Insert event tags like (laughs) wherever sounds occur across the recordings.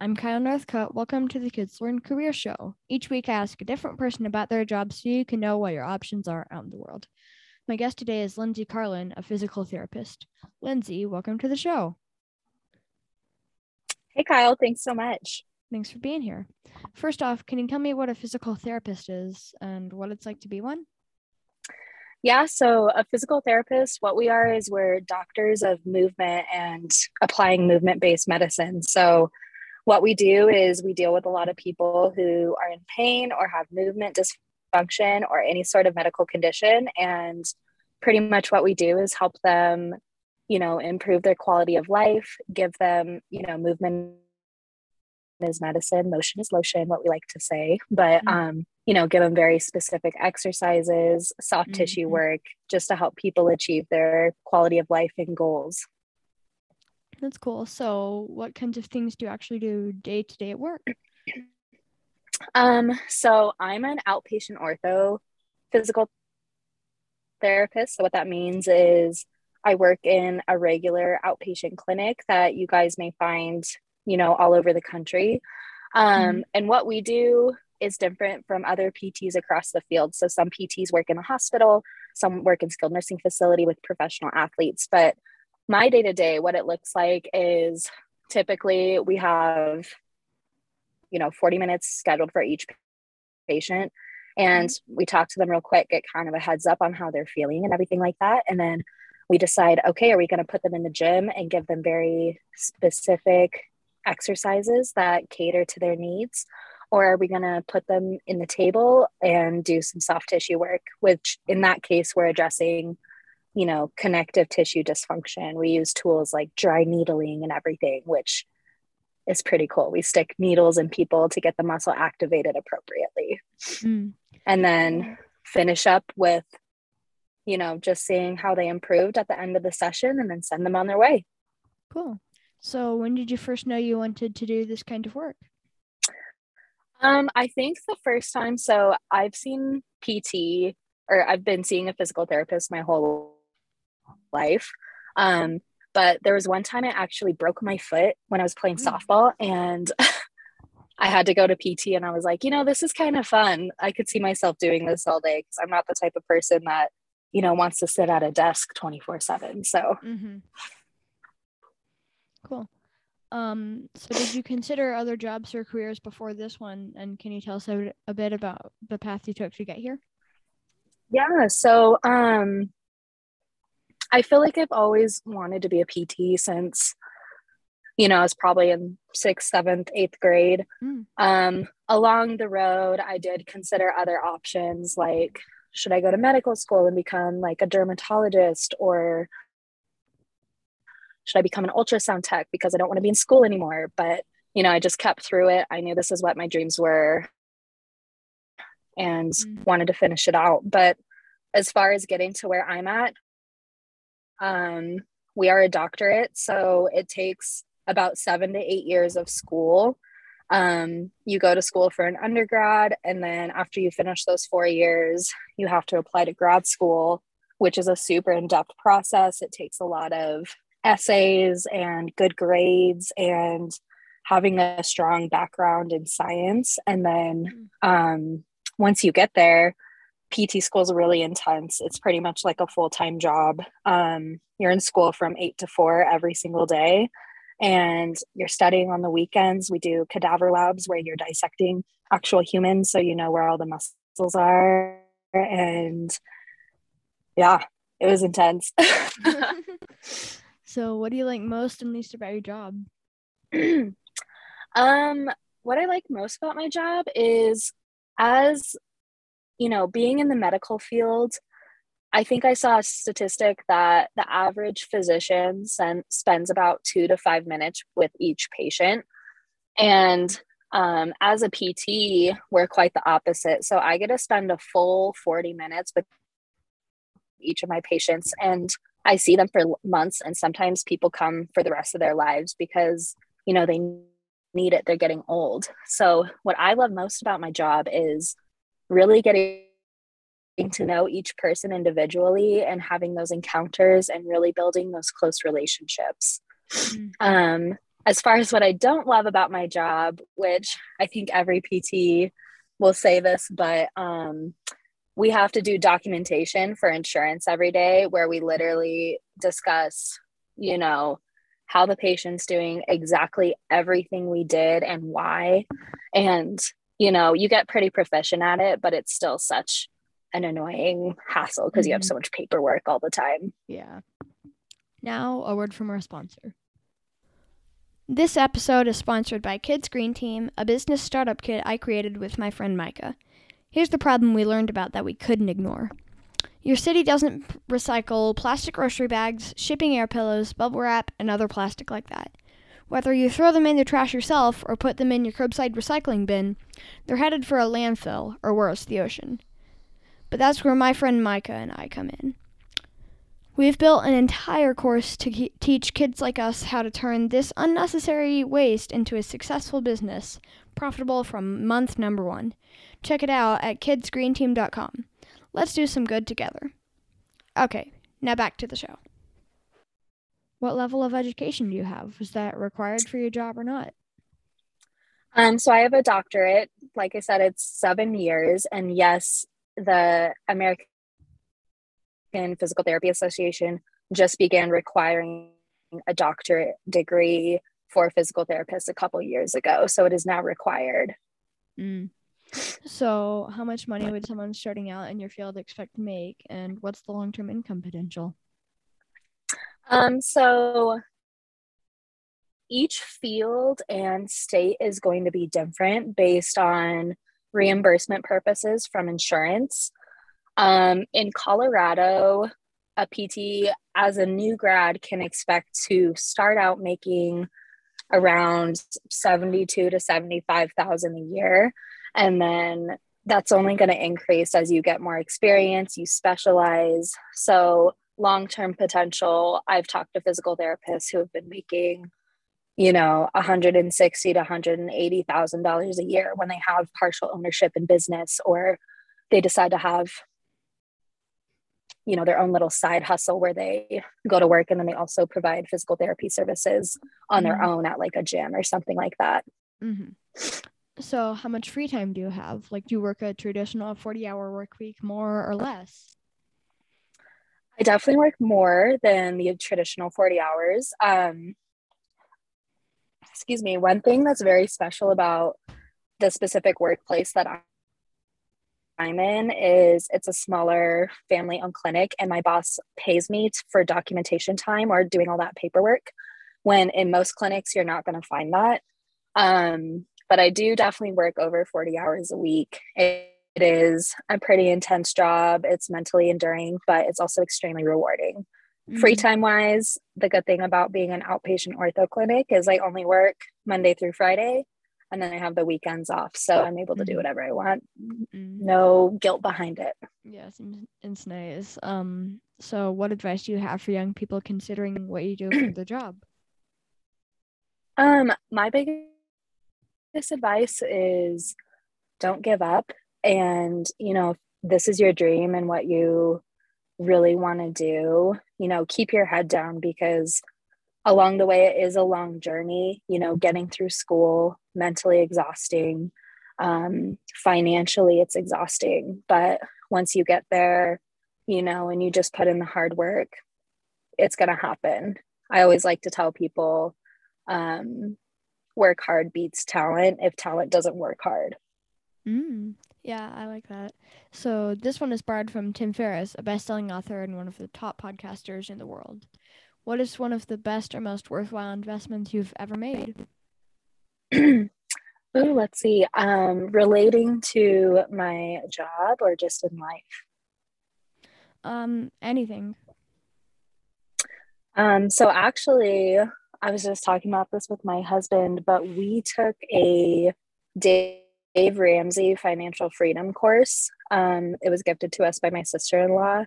I'm Kyle Northcutt. Welcome to the Kids Learn Career Show. Each week, I ask a different person about their job so you can know what your options are out in the world. My guest today is Lindsay Carlin, a physical therapist. Lindsay, welcome to the show. Hey, Kyle. Thanks so much. Thanks for being here. First off, can you tell me what a physical therapist is and what it's like to be one? Yeah, so a physical therapist, what we are is we're doctors of movement and applying movement based medicine. So, what we do is we deal with a lot of people who are in pain or have movement dysfunction or any sort of medical condition. And pretty much what we do is help them, you know, improve their quality of life, give them, you know, movement is medicine, motion is lotion, what we like to say. But, mm-hmm. um, you know, give them very specific exercises, soft mm-hmm. tissue work, just to help people achieve their quality of life and goals. That's cool. So, what kinds of things do you actually do day to day at work? Um, so I'm an outpatient ortho physical therapist. So what that means is I work in a regular outpatient clinic that you guys may find, you know, all over the country. Um, mm-hmm. And what we do is different from other PTs across the field. So some PTs work in a hospital, some work in skilled nursing facility with professional athletes, but my day to day, what it looks like is typically we have, you know, 40 minutes scheduled for each patient. And mm-hmm. we talk to them real quick, get kind of a heads up on how they're feeling and everything like that. And then we decide, okay, are we going to put them in the gym and give them very specific exercises that cater to their needs? Or are we going to put them in the table and do some soft tissue work, which in that case, we're addressing you know, connective tissue dysfunction. We use tools like dry needling and everything, which is pretty cool. We stick needles in people to get the muscle activated appropriately. Mm. And then finish up with, you know, just seeing how they improved at the end of the session and then send them on their way. Cool. So, when did you first know you wanted to do this kind of work? Um, I think the first time, so I've seen PT or I've been seeing a physical therapist my whole life. Um, but there was one time I actually broke my foot when I was playing mm. softball and (laughs) I had to go to PT and I was like, you know, this is kind of fun. I could see myself doing this all day because I'm not the type of person that, you know, wants to sit at a desk 24 7. So mm-hmm. cool. Um, so did you consider other jobs or careers before this one? And can you tell us a, a bit about the path you took to get here? Yeah. So, um, I feel like I've always wanted to be a PT since, you know, I was probably in sixth, seventh, eighth grade. Mm. Um, along the road, I did consider other options like, should I go to medical school and become like a dermatologist or should I become an ultrasound tech because I don't want to be in school anymore? But, you know, I just kept through it. I knew this is what my dreams were and mm. wanted to finish it out. But as far as getting to where I'm at, um, we are a doctorate, so it takes about seven to eight years of school. Um, you go to school for an undergrad, and then after you finish those four years, you have to apply to grad school, which is a super in depth process. It takes a lot of essays and good grades and having a strong background in science. And then mm. um, once you get there, PT school is really intense. It's pretty much like a full time job. Um, you're in school from eight to four every single day, and you're studying on the weekends. We do cadaver labs where you're dissecting actual humans, so you know where all the muscles are. And yeah, it was intense. (laughs) so, what do you like most and least about your job? (clears throat) um, what I like most about my job is as you know, being in the medical field, I think I saw a statistic that the average physician spends about two to five minutes with each patient. And um, as a PT, we're quite the opposite. So I get to spend a full 40 minutes with each of my patients, and I see them for months. And sometimes people come for the rest of their lives because, you know, they need it, they're getting old. So, what I love most about my job is really getting to know each person individually and having those encounters and really building those close relationships. Mm-hmm. Um, as far as what I don't love about my job, which I think every PT will say this, but um, we have to do documentation for insurance every day where we literally discuss, you know, how the patient's doing, exactly everything we did and why. And, you know, you get pretty proficient at it, but it's still such an annoying hassle because mm-hmm. you have mm-hmm. so much paperwork all the time. Yeah. Now, a word from our sponsor. This episode is sponsored by Kids Green Team, a business startup kit I created with my friend Micah. Here's the problem we learned about that we couldn't ignore. Your city doesn't recycle plastic grocery bags, shipping air pillows, bubble wrap, and other plastic like that. Whether you throw them in the trash yourself or put them in your curbside recycling bin, they're headed for a landfill, or worse, the ocean. But that's where my friend Micah and I come in. We've built an entire course to ke- teach kids like us how to turn this unnecessary waste into a successful business, profitable from month number one. Check it out at kidsgreenteam.com. Let's do some good together. Okay, now back to the show. What level of education do you have? Was that required for your job or not? Um, so I have a doctorate. Like I said, it's seven years. And yes, the American American Physical Therapy Association just began requiring a doctorate degree for physical therapists a couple years ago. So it is now required. Mm. So, how much money would someone starting out in your field expect to make, and what's the long term income potential? Um, so, each field and state is going to be different based on reimbursement purposes from insurance. Um, in Colorado, a PT as a new grad can expect to start out making around 72 to 75,000 a year and then that's only going to increase as you get more experience, you specialize. So, long-term potential, I've talked to physical therapists who have been making you know 160 to 180,000 dollars a year when they have partial ownership in business or they decide to have you know their own little side hustle where they go to work and then they also provide physical therapy services on mm-hmm. their own at like a gym or something like that mm-hmm. so how much free time do you have like do you work a traditional 40 hour work week more or less i definitely work more than the traditional 40 hours um excuse me one thing that's very special about the specific workplace that i I'm in is it's a smaller family owned clinic, and my boss pays me for documentation time or doing all that paperwork. When in most clinics, you're not going to find that. Um, but I do definitely work over 40 hours a week. It, it is a pretty intense job. It's mentally enduring, but it's also extremely rewarding. Mm-hmm. Free time wise, the good thing about being an outpatient ortho clinic is I only work Monday through Friday and then I have the weekends off. So I'm able to do mm-hmm. whatever I want. Mm-hmm. No guilt behind it. Yeah, it's nice. Um, so what advice do you have for young people considering what you do for (clears throat) the job? Um, my biggest advice is don't give up. And, you know, this is your dream and what you really want to do, you know, keep your head down because along the way it is a long journey you know getting through school mentally exhausting um, financially it's exhausting. But once you get there you know and you just put in the hard work it's going to happen. I always like to tell people um, work hard beats talent. If talent doesn't work hard mm, yeah i like that so this one is borrowed from tim ferriss a best-selling author and one of the top podcasters in the world what is one of the best or most worthwhile investments you've ever made? (clears throat) Ooh, let's see. Um, relating to my job or just in life? Um, anything. Um, so actually, I was just talking about this with my husband, but we took a Dave Ramsey financial freedom course. Um, it was gifted to us by my sister in law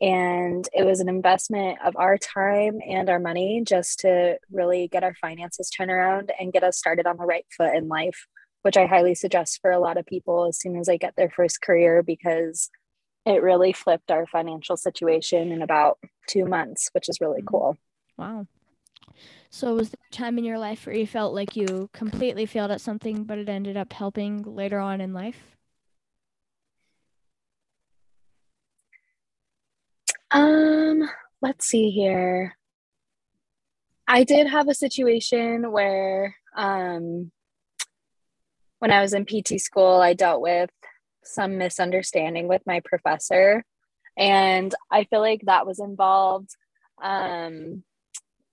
and it was an investment of our time and our money just to really get our finances turned around and get us started on the right foot in life which i highly suggest for a lot of people as soon as they get their first career because it really flipped our financial situation in about two months which is really mm-hmm. cool wow So, was there a time in your life where you felt like you completely failed at something, but it ended up helping later on in life? Um, let's see here. I did have a situation where um when I was in PT school, I dealt with some misunderstanding with my professor and I feel like that was involved um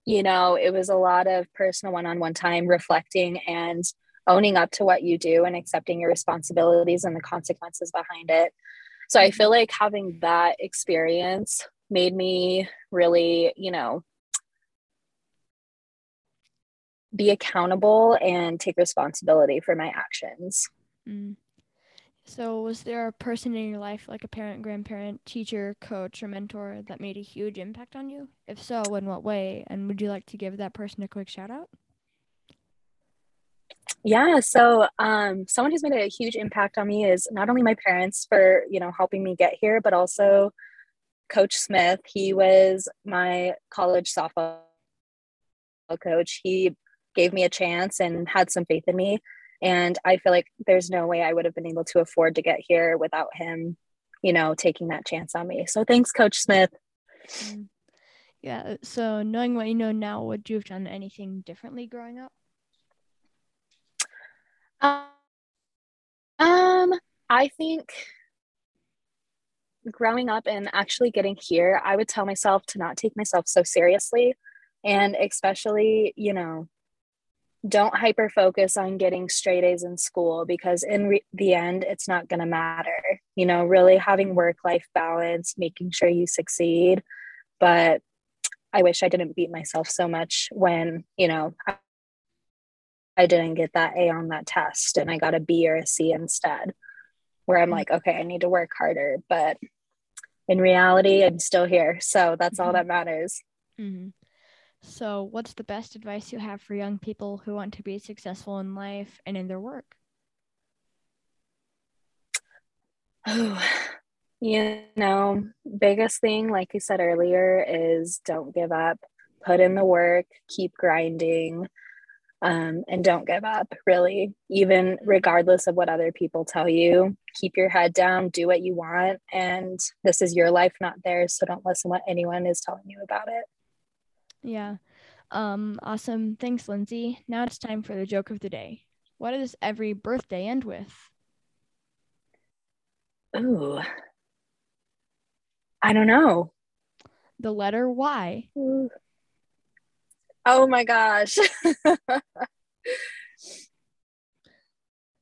you know, it was a lot of personal one-on-one time reflecting and owning up to what you do and accepting your responsibilities and the consequences behind it. So I feel like having that experience made me really, you know, be accountable and take responsibility for my actions. Mm. So, was there a person in your life, like a parent, grandparent, teacher, coach, or mentor, that made a huge impact on you? If so, in what way? And would you like to give that person a quick shout out? Yeah, so um, someone who's made a huge impact on me is not only my parents for you know helping me get here, but also Coach Smith. He was my college softball coach. He gave me a chance and had some faith in me. And I feel like there's no way I would have been able to afford to get here without him, you know, taking that chance on me. So thanks, Coach Smith. Mm. Yeah. So knowing what you know now, would you have done anything differently growing up? Um, I think growing up and actually getting here, I would tell myself to not take myself so seriously. And especially, you know, don't hyper focus on getting straight A's in school because in re- the end, it's not going to matter. You know, really having work life balance, making sure you succeed. But I wish I didn't beat myself so much when, you know, I, I didn't get that A on that test and I got a B or a C instead, where I'm mm-hmm. like, okay, I need to work harder. But in reality, I'm still here. So that's all mm-hmm. that matters. Mm-hmm. So, what's the best advice you have for young people who want to be successful in life and in their work? Oh, you know, biggest thing, like I said earlier, is don't give up, put in the work, keep grinding, um, and don't give up, really, even regardless of what other people tell you. Keep your head down, do what you want, and this is your life, not theirs. So don't listen what anyone is telling you about it. Yeah. Um, awesome. Thanks, Lindsay. Now it's time for the joke of the day. What does every birthday end with? Ooh. I don't know. The letter Y. Oh my gosh. (laughs)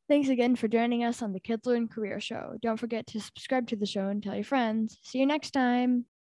Thanks again for joining us on the Kids Learn Career Show. Don't forget to subscribe to the show and tell your friends. See you next time.